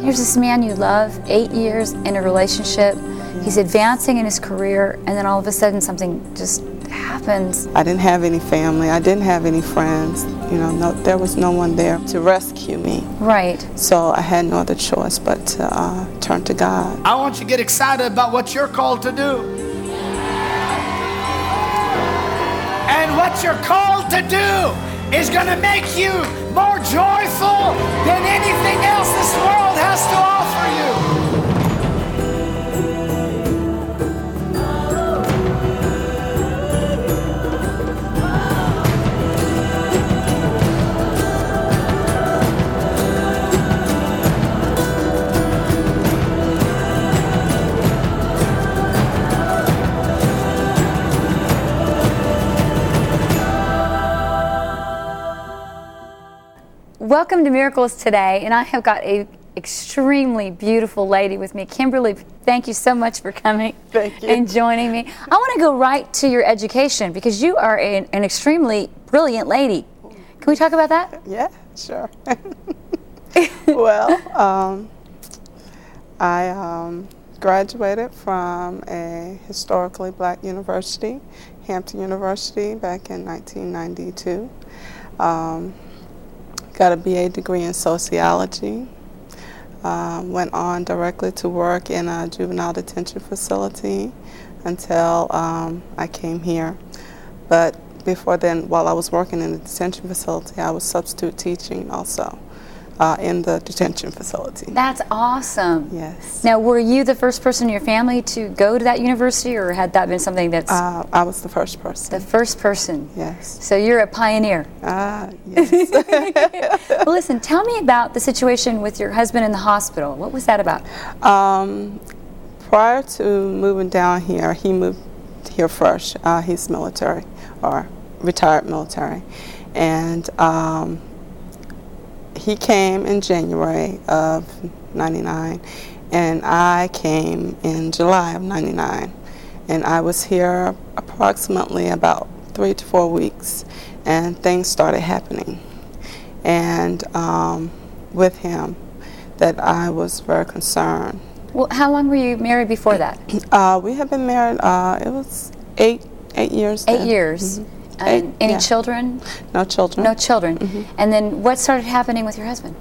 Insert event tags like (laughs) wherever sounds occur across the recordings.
Here's this man you love, eight years in a relationship. He's advancing in his career, and then all of a sudden something just happens. I didn't have any family. I didn't have any friends. You know, no, there was no one there to rescue me. Right. So I had no other choice but to uh, turn to God. I want you to get excited about what you're called to do. And what you're called to do is going to make you more joyful than anything else this world has to offer you. Welcome to Miracles Today, and I have got a extremely beautiful lady with me. Kimberly, thank you so much for coming Thank you. and joining me. I want to go right to your education because you are an, an extremely brilliant lady. Can we talk about that? Yeah, sure. (laughs) well, um, I um, graduated from a historically black university, Hampton University, back in 1992. Um, got a BA degree in sociology. Uh, went on directly to work in a juvenile detention facility until um, I came here. But before then, while I was working in the detention facility, I was substitute teaching also uh, in the detention facility. That's awesome. Yes. Now, were you the first person in your family to go to that university, or had that been something that's Uh, I was the first person. the first person? yes. So you're a pioneer. Ah, (laughs) yes. well, listen, tell me about the situation with your husband in the hospital. What was that about? Um, prior to moving down here, he moved here first. Uh, he's military or retired military, and um, he came in January of '99, and I came in July of '99, and I was here approximately about three to four weeks, and things started happening, and um, with him, that I was very concerned Well, how long were you married before that? uh, we have been married. Uh, it was eight eight years. Eight then. years. And Eight, any yeah. children? No children. No children. And then what started happening with your husband?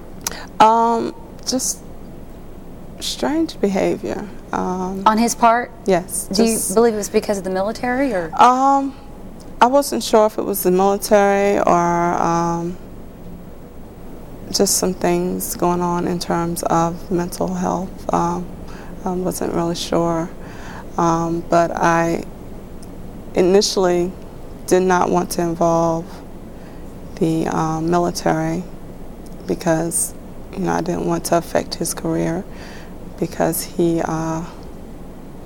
Um, just strange behavior. Um, On his part? yes. Do you believe it was because of the military or? Um, I wasn't sure if it was the military or um, just some things going on in terms of mental health. Um, I wasn't really sure, um, but I initially did not want to involve the um, military because you know I didn't want to affect his career because he uh,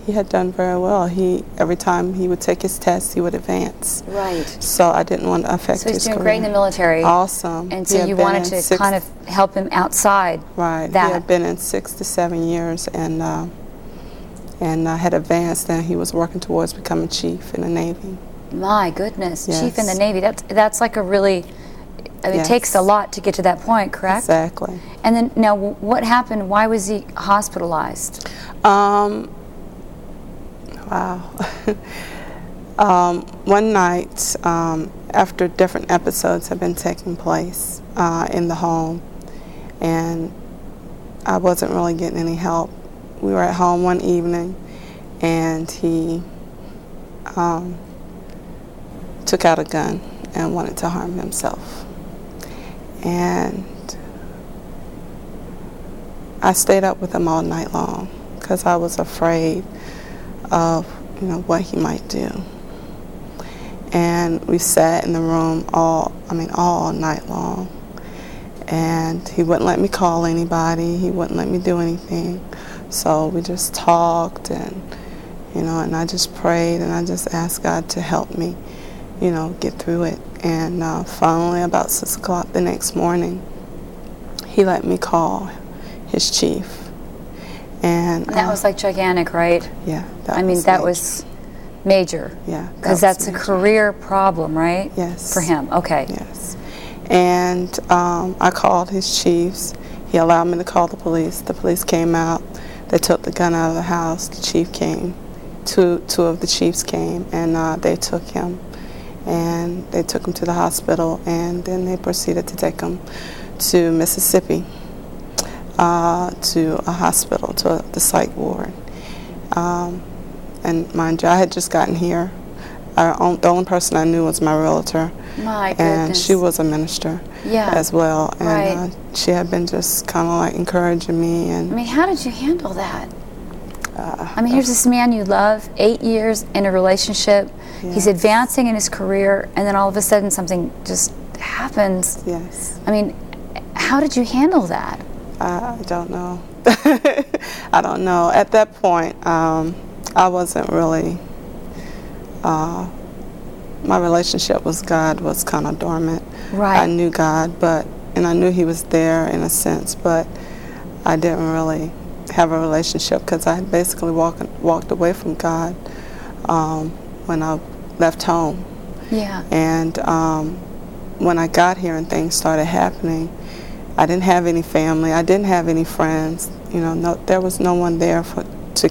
he had done very well. He every time he would take his test, he would advance. Right. So I didn't want to affect his career. So he's his doing career. great in the military. Awesome. And so you wanted to six- kind of help him outside right. He had been in six to seven years, and uh, and uh, had advanced, and he was working towards becoming chief in the Navy. My goodness, chief in the Navy. That's that's like a really. I mean, It takes a lot to get to that point, correct? Exactly. And then now, what happened? Why was he hospitalized? Um, wow. (laughs) um, one night, um, after different episodes had been taking place uh, in the home, and I wasn't really getting any help. We were at home one evening, and he um, took out a gun and wanted to harm himself. And I stayed up with him all night long because I was afraid of you know what he might do. And we sat in the room all I mean all night long. And he wouldn't let me call anybody. He wouldn't let me do anything. So we just talked and you know and I just prayed and I just asked God to help me you know get through it. And uh, finally about six o'clock the next morning, he let me call his chief. And, that uh, was like gigantic, right? yeah. That I mean, that major. was major. yeah. Because was that's a career problem, right? Yes. For him. Okay. Yes. And um, I called his chiefs. he allowed me to call the police. The police came out. They took the gun out of the house. The chief came. Two, two of the chiefs came, and uh, they took him. And they took him to the hospital, and then they proceeded to take him to Mississippi, uh, to a hospital, to the psych ward. Um, and mind you, I had just gotten here. Own, the only person I knew was my realtor. My and goodness. she was a minister Yeah. as well. And Right. uh, she had been just kind of like encouraging me. And I mean, how did you handle that? uh, I mean, here's this man you love, eight years in a relationship. He's advancing in his career, and then all of a sudden something just happens. yes, I mean, how did you handle that? I, I don't know. (laughs) I don't know. At that point, um, I wasn't really. Uh, my relationship with God was kind of dormant. Right. I knew God, but and I knew He was there in a sense, but I didn't really have a relationship because I had basically walked walked away from God um, when I left home. Yeah. And um, when I got here and things started happening, I didn't have any family. I didn't have any friends. You know, no, there was no one there for to,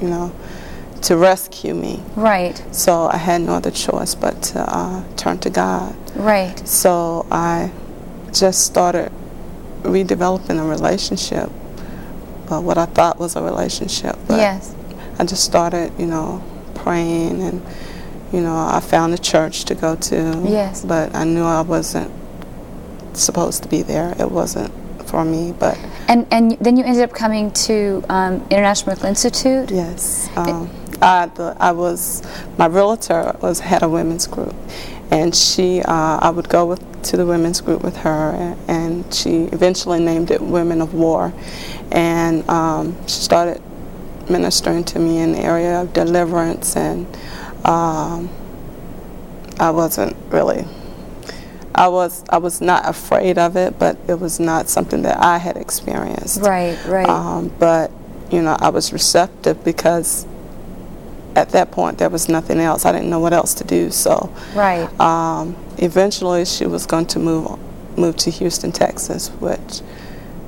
you know, to rescue me. Right. So I had no other choice but to uh, turn to God. Right. So I just started redeveloping a relationship, but what I thought was a relationship. But yes. I just started, you know, praying and, you know, I found a church to go to. Yes. But I knew I wasn't supposed to be there. It wasn't for me, but And and then you ended up coming to um, International Miracle Institute. yes. Um, I, the, I was, my realtor was head of women's group. And she, uh, I would go with, to the women's group with her, and, and she eventually named it Women of War. And um, she started ministering to me in the area of deliverance, and um, I wasn't really. I was I was not afraid of it, but it was not something that I had experienced. Right. Right. Um, but you know, I was receptive because at that point there was nothing else. I didn't know what else to do. So right. um, eventually, she was going to move move to Houston, Texas, which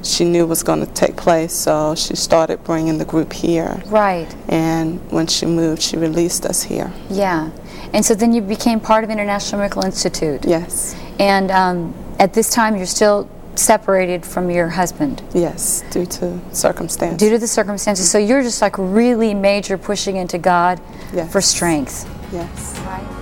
she knew was going to take place. So she started bringing the group here. Right. And when she moved, she released us here. Yeah. And so then you became part of International Miracle Institute. Yes, And um, at this time, you're still separated from your husband yes, due to circumstances. due to the circumstances. So you're just like really major pushing into God Yes. for strength. yes. Right.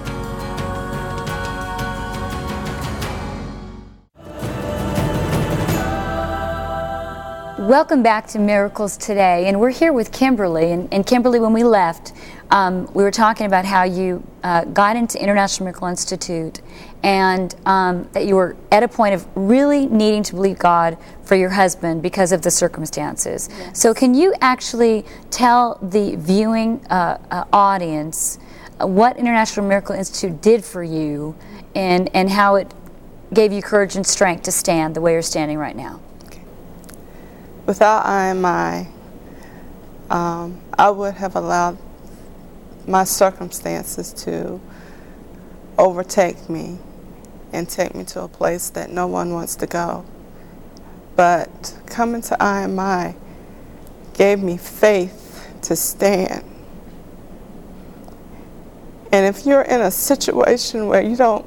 Welcome back to Miracles Today, and we're here with Kimberly. And, and Kimberly, when we left, um, we were talking about how you uh, got into International Miracle Institute, and um, that you were at a point of really needing to believe God for your husband because of the circumstances. So, can you actually tell the viewing uh, uh, audience uh, what International Miracle Institute did for you, and and how it gave you courage and strength to stand the way you're standing right now? Without IMI, um, I would have allowed my circumstances to overtake me and take me to a place that no one wants to go. But coming to IMI gave me faith to stand. And if you're in a situation where you don't,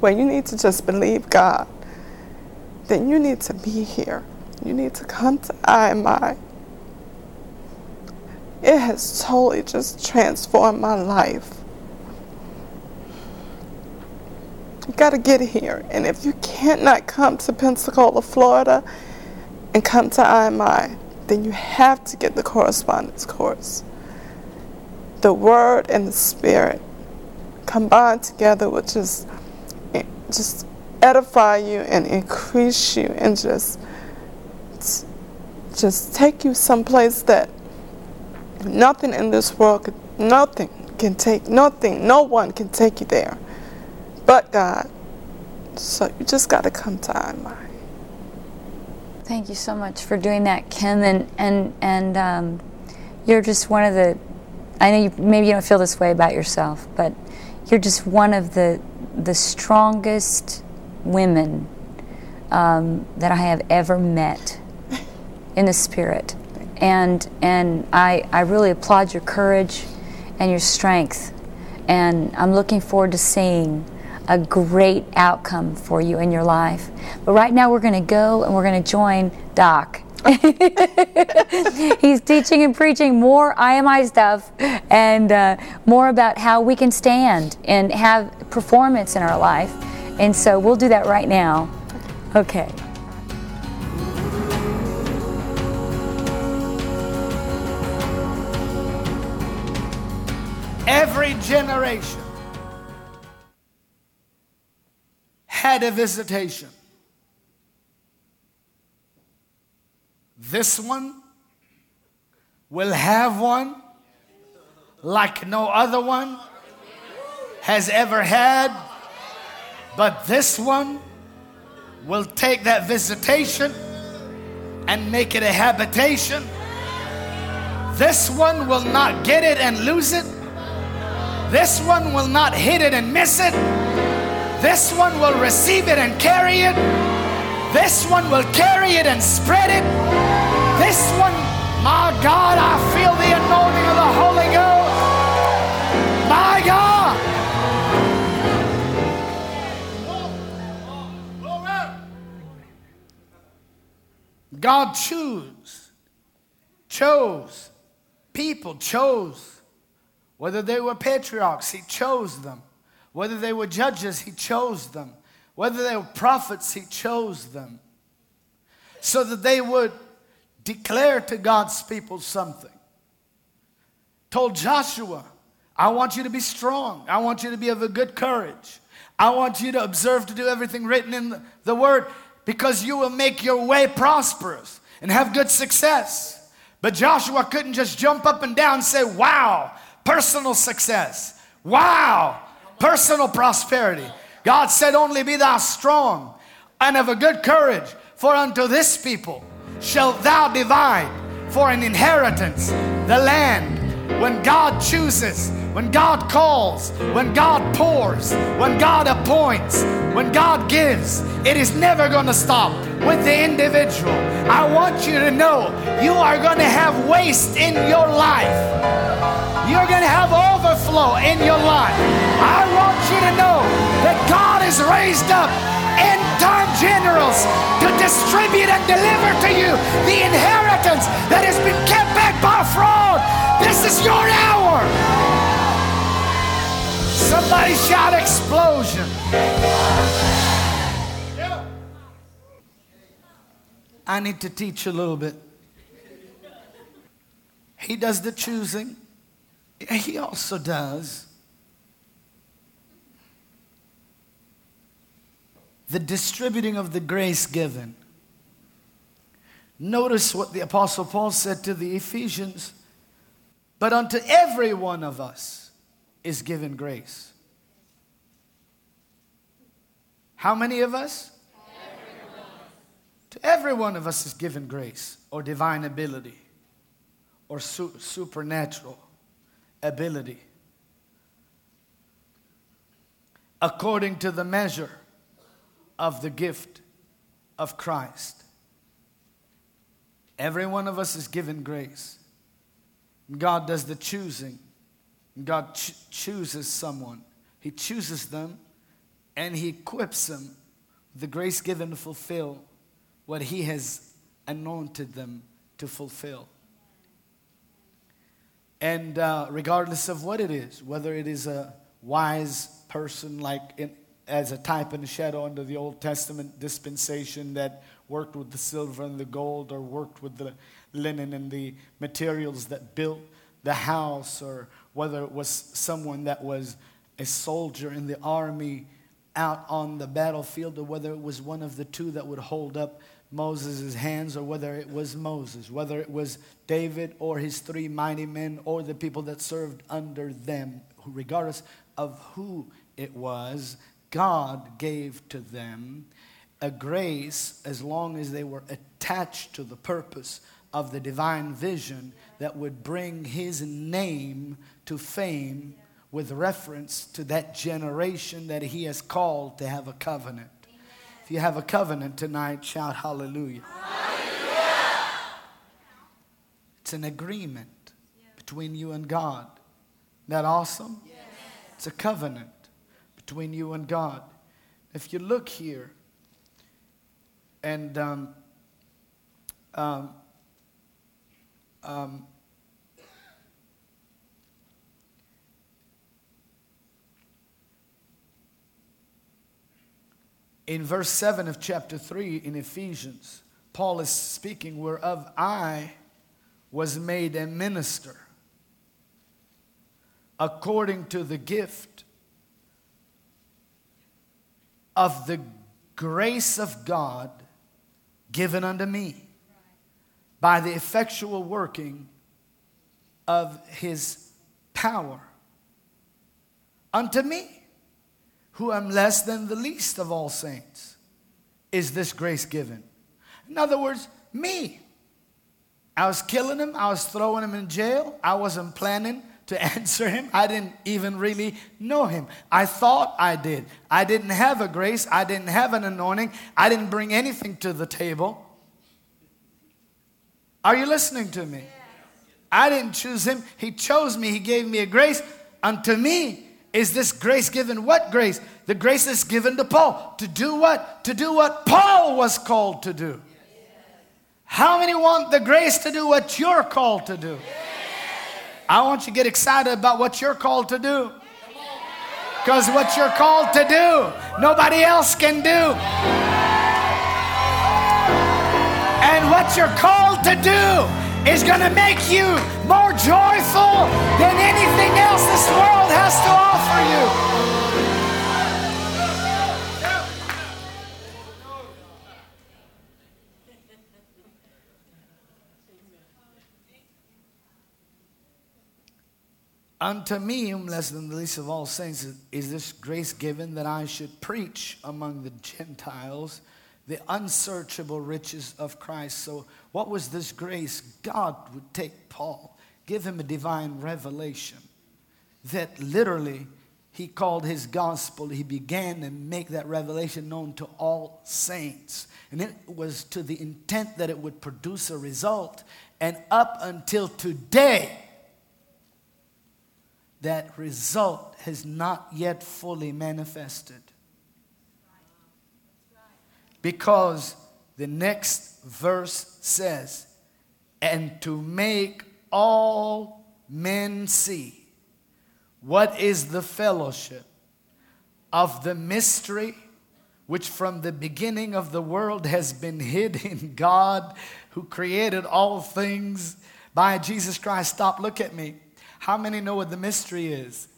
where you need to just believe God, then you need to be here. You need to come to IMI. It has totally just transformed my life. You gotta get here. And if you cannot come to Pensacola, Florida, and come to IMI, then you have to get the correspondence course. The Word and the Spirit combined together which is eh, just edify you and increase you and just, just take you someplace that nothing in this world could, nothing can take, nothing, no one can take you there but God. So you just got to come to IMI. Thank you so much for doing that, Kim. And and and um, you're just one of the. I know you maybe you don't feel this way about yourself, but you're just one of the the strongest women um, that I have ever met in the spirit. And, and I, I really applaud your courage and your strength. And I'm looking forward to seeing a great outcome for you in your life. But right now, we're going to go and we're going to join Doc. (laughs) He's teaching and preaching more IMI stuff and uh, more about how we can stand and have performance in our life. And so we'll do that right now. Okay. Every generation had a visitation. This one will have one like no other one has ever had. But this one will take that visitation and make it a habitation. This one will not get it and lose it. This one will not hit it and miss it. This one will receive it and carry it. This one will carry it and spread it. This one, my God, I feel the anointing of the Holy Ghost. God choose, chose, people chose. Whether they were patriarchs, He chose them. Whether they were judges, He chose them. Whether they were prophets, He chose them. So that they would declare to God's people something. Told Joshua, I want you to be strong. I want you to be of a good courage. I want you to observe to do everything written in the, the word because you will make your way prosperous and have good success. But Joshua couldn't just jump up and down and say, Wow, personal success. Wow, personal prosperity. God said, Only be thou strong and of a good courage, for unto this people shalt thou divide for an inheritance the land. When God chooses, when God calls, when God pours, when God appoints, when God gives, it is never going to stop with the individual. I want you to know you are going to have waste in your life. You're going to have overflow in your life. I want you to know that God is raised up end time generals to distribute and deliver to you the inheritance that has been kept back by fraud. This is your hour. Somebody shout explosion. I need to teach a little bit. He does the choosing, he also does the distributing of the grace given. Notice what the Apostle Paul said to the Ephesians. But unto every one of us is given grace. How many of us? Everyone. To every one of us is given grace or divine ability or su- supernatural ability. According to the measure of the gift of Christ. Every one of us is given grace. God does the choosing. God ch- chooses someone. He chooses them and He equips them the grace given to fulfill what He has anointed them to fulfill. And uh, regardless of what it is, whether it is a wise person like in, as a type and a shadow under the Old Testament dispensation that worked with the silver and the gold or worked with the linen and the materials that built the house, or whether it was someone that was a soldier in the army out on the battlefield, or whether it was one of the two that would hold up Moses' hands, or whether it was Moses, whether it was David or his three mighty men, or the people that served under them, regardless of who it was, God gave to them a grace as long as they were attached to the purpose of the divine vision that would bring his name to fame with reference to that generation that he has called to have a covenant. If you have a covenant tonight, shout hallelujah. It's an agreement between you and God. Isn't that awesome? It's a covenant between you and God. If you look here, and um, um, um, in verse 7 of chapter 3 in Ephesians, Paul is speaking, whereof I was made a minister according to the gift of the grace of God given unto me by the effectual working of his power. Unto me, who am less than the least of all saints, is this grace given. In other words, me. I was killing him, I was throwing him in jail, I wasn't planning to (laughs) answer him. I didn't even really know him. I thought I did. I didn't have a grace, I didn't have an anointing, I didn't bring anything to the table. Are you listening to me? I didn't choose him, he chose me, he gave me a grace. Unto me is this grace given. What grace? The grace is given to Paul. To do what? To do what Paul was called to do. How many want the grace to do what you're called to do? I want you to get excited about what you're called to do. Because what you're called to do, nobody else can do. What you're called to do is going to make you more joyful than anything else this world has to offer you. Unto me, less than the least of all saints, is this grace given that I should preach among the Gentiles the unsearchable riches of Christ. So, what was this grace? God would take Paul, give him a divine revelation that literally he called his gospel. He began to make that revelation known to all saints. And it was to the intent that it would produce a result. And up until today, that result has not yet fully manifested. Because the next verse says, and to make all men see what is the fellowship of the mystery which from the beginning of the world has been hid in God who created all things by Jesus Christ. Stop, look at me. How many know what the mystery is?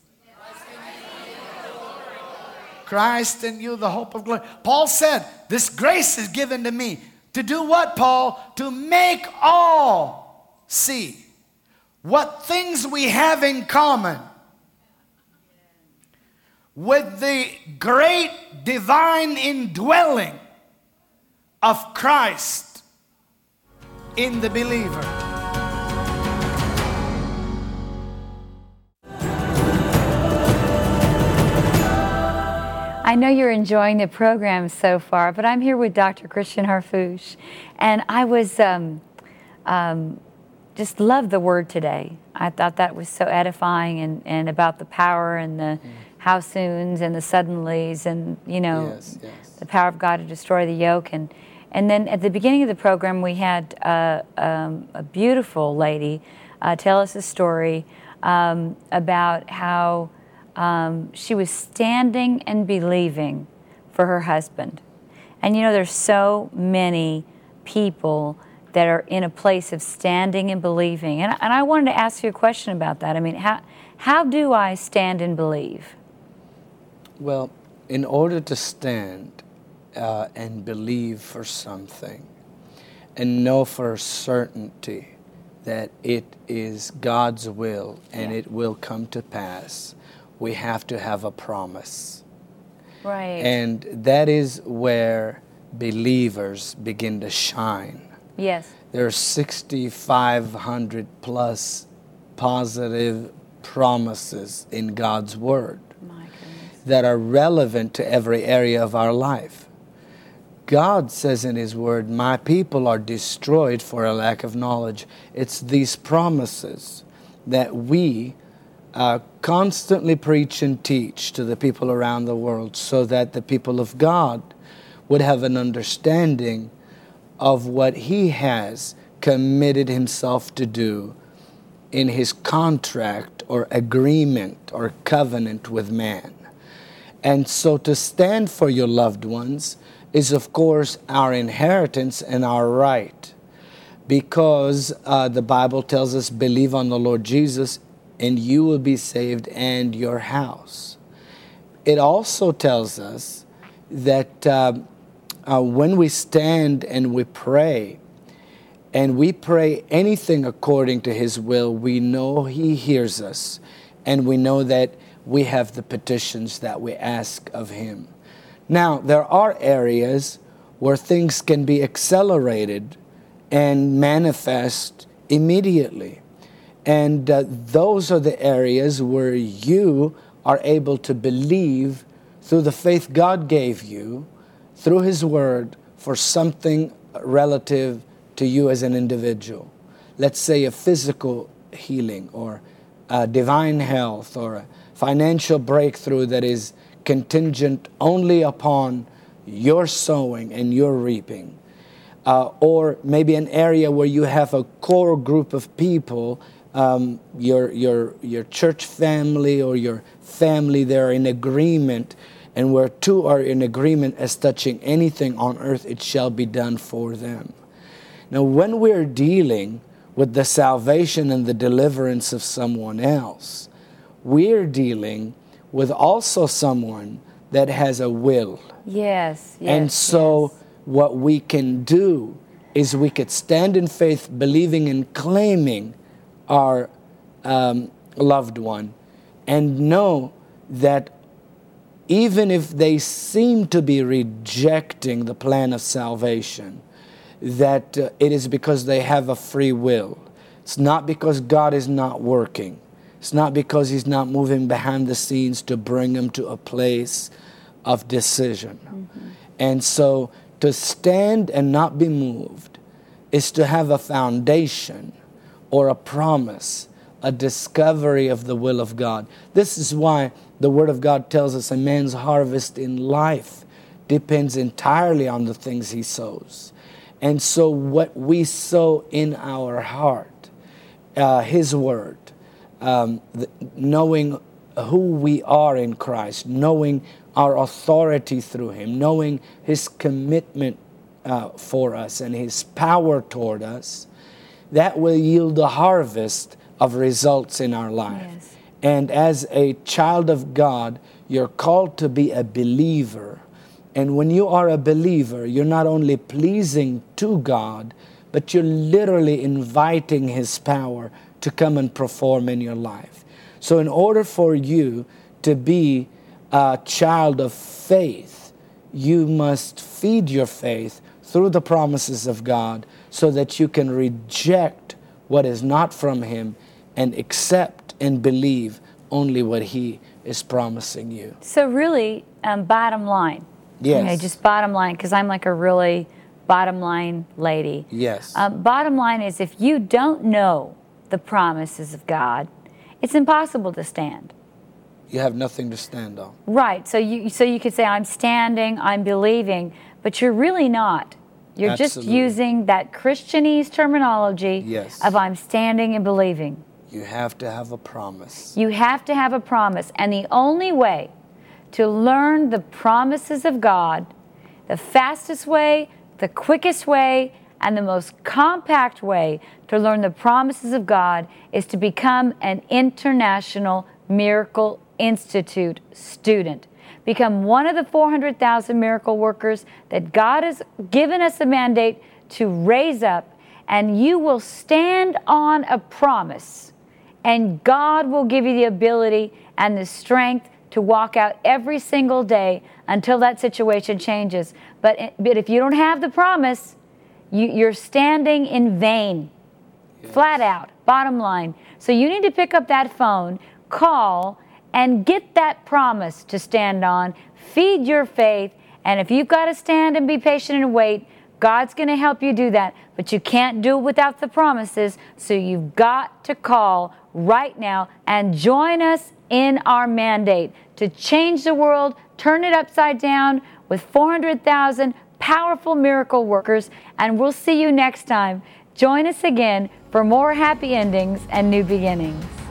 Christ in you, the hope of glory. Paul said, This grace is given to me. To do what, Paul? To make all see what things we have in common with the great divine indwelling of Christ in the believer. I know you're enjoying the program so far, but I'm here with Dr. Christian Harfouche, and I was um, um, just loved the word today. I thought that was so edifying, and, and about the power and the mm. how soon's and the suddenlies, and you know, yes, yes. the power of God to destroy the yoke, and and then at the beginning of the program we had uh, um, a beautiful lady uh, tell us a story um, about how um, she was standing and believing for her husband. And you know, there's so many people that are in a place of standing and believing. And, and I wanted to ask you a question about that. I mean, how, how do I stand and believe? Well, in order to stand uh, and believe for something and know for certainty that it is God's will and yeah. it will come to pass, we have to have a promise. Right. And that is where believers begin to shine. Yes. There are 6,500 plus positive promises in God's Word that are relevant to every area of our life. God says in His Word, My people are destroyed for a lack of knowledge. It's these promises that we uh, constantly preach and teach to the people around the world so that the people of God would have an understanding of what He has committed Himself to do in His contract or agreement or covenant with man. And so to stand for your loved ones is, of course, our inheritance and our right. Because uh, the Bible tells us, believe on the Lord Jesus, and you will be saved and your house. It also tells us that uh, uh, when we stand and we pray, and we pray anything according to His will, we know He hears us, and we know that we have the petitions that we ask of Him. Now, there are areas where things can be accelerated and manifest immediately. And uh, those are the areas where you are able to believe through the faith God gave you, through His Word, for something relative to you as an individual. Let's say a physical healing or divine health or a financial breakthrough that is contingent only upon your sowing and your reaping. Uh, or maybe an area where you have a core group of people, um, your, your, your church family or your family, they're in agreement. And where two are in agreement as touching anything on earth, it shall be done for them. Now, when we're dealing with the salvation and the deliverance of someone else, we're dealing with also someone that has a will. Yes. yes and so, yes. what we can do is we could stand in faith, believing and claiming our um, loved one, and know that even if they seem to be rejecting the plan of salvation, that uh, it is because they have a free will. It's not because God is not working. It's not because He's not moving behind the scenes to bring them to a place of decision. Mm-hmm. And so to stand and not be moved is to have a foundation or a promise, a discovery of the will of God. This is why the Word of God tells us a man's harvest in life depends entirely on the things he sows. And so, what we sow in our heart, uh, His Word, um, the, knowing who we are in Christ, knowing our authority through Him, knowing His commitment uh, for us and His power toward us, that will yield a harvest of results in our life. Yes. And as a child of God, you're called to be a believer. And when you are a believer, you're not only pleasing to God, but you're literally inviting His power to come and perform in your life. So, in order for you to be a child of faith, you must feed your faith through the promises of God so that you can reject what is not from Him and accept and believe only what He is promising you. So, really, um, bottom line. Yes. You know, just bottom line, because I'm like a really bottom line lady. Yes. Um, bottom line is if you don't know the promises of God, it's impossible to stand. You have nothing to stand on. Right. So you so you could say I'm standing, I'm believing, but you're really not. You're Absolutely. just using that Christianese terminology yes. of I'm standing and believing. You have to have a promise. You have to have a promise. And the only way to learn the promises of God, the fastest way, the quickest way, and the most compact way to learn the promises of God is to become an International Miracle Institute student. Become one of the 400,000 miracle workers that God has given us a mandate to raise up, and you will stand on a promise, and God will give you the ability and the strength to walk out every single day until that situation changes. But, eh, but if you don't have the promise, you, are standing in vain, yes. flat out, bottom line. So you need to pick up that phone, call, and get that promise to stand on, feed your faith, And if you've got to stand and be patient and wait, God's going to help you do that. But you can't do it without the promises. So you've got to call right now and join us in our mandate to change the world, turn it upside down with 400,000 powerful miracle workers. And we'll see you next time. Join us again for more happy endings and new beginnings.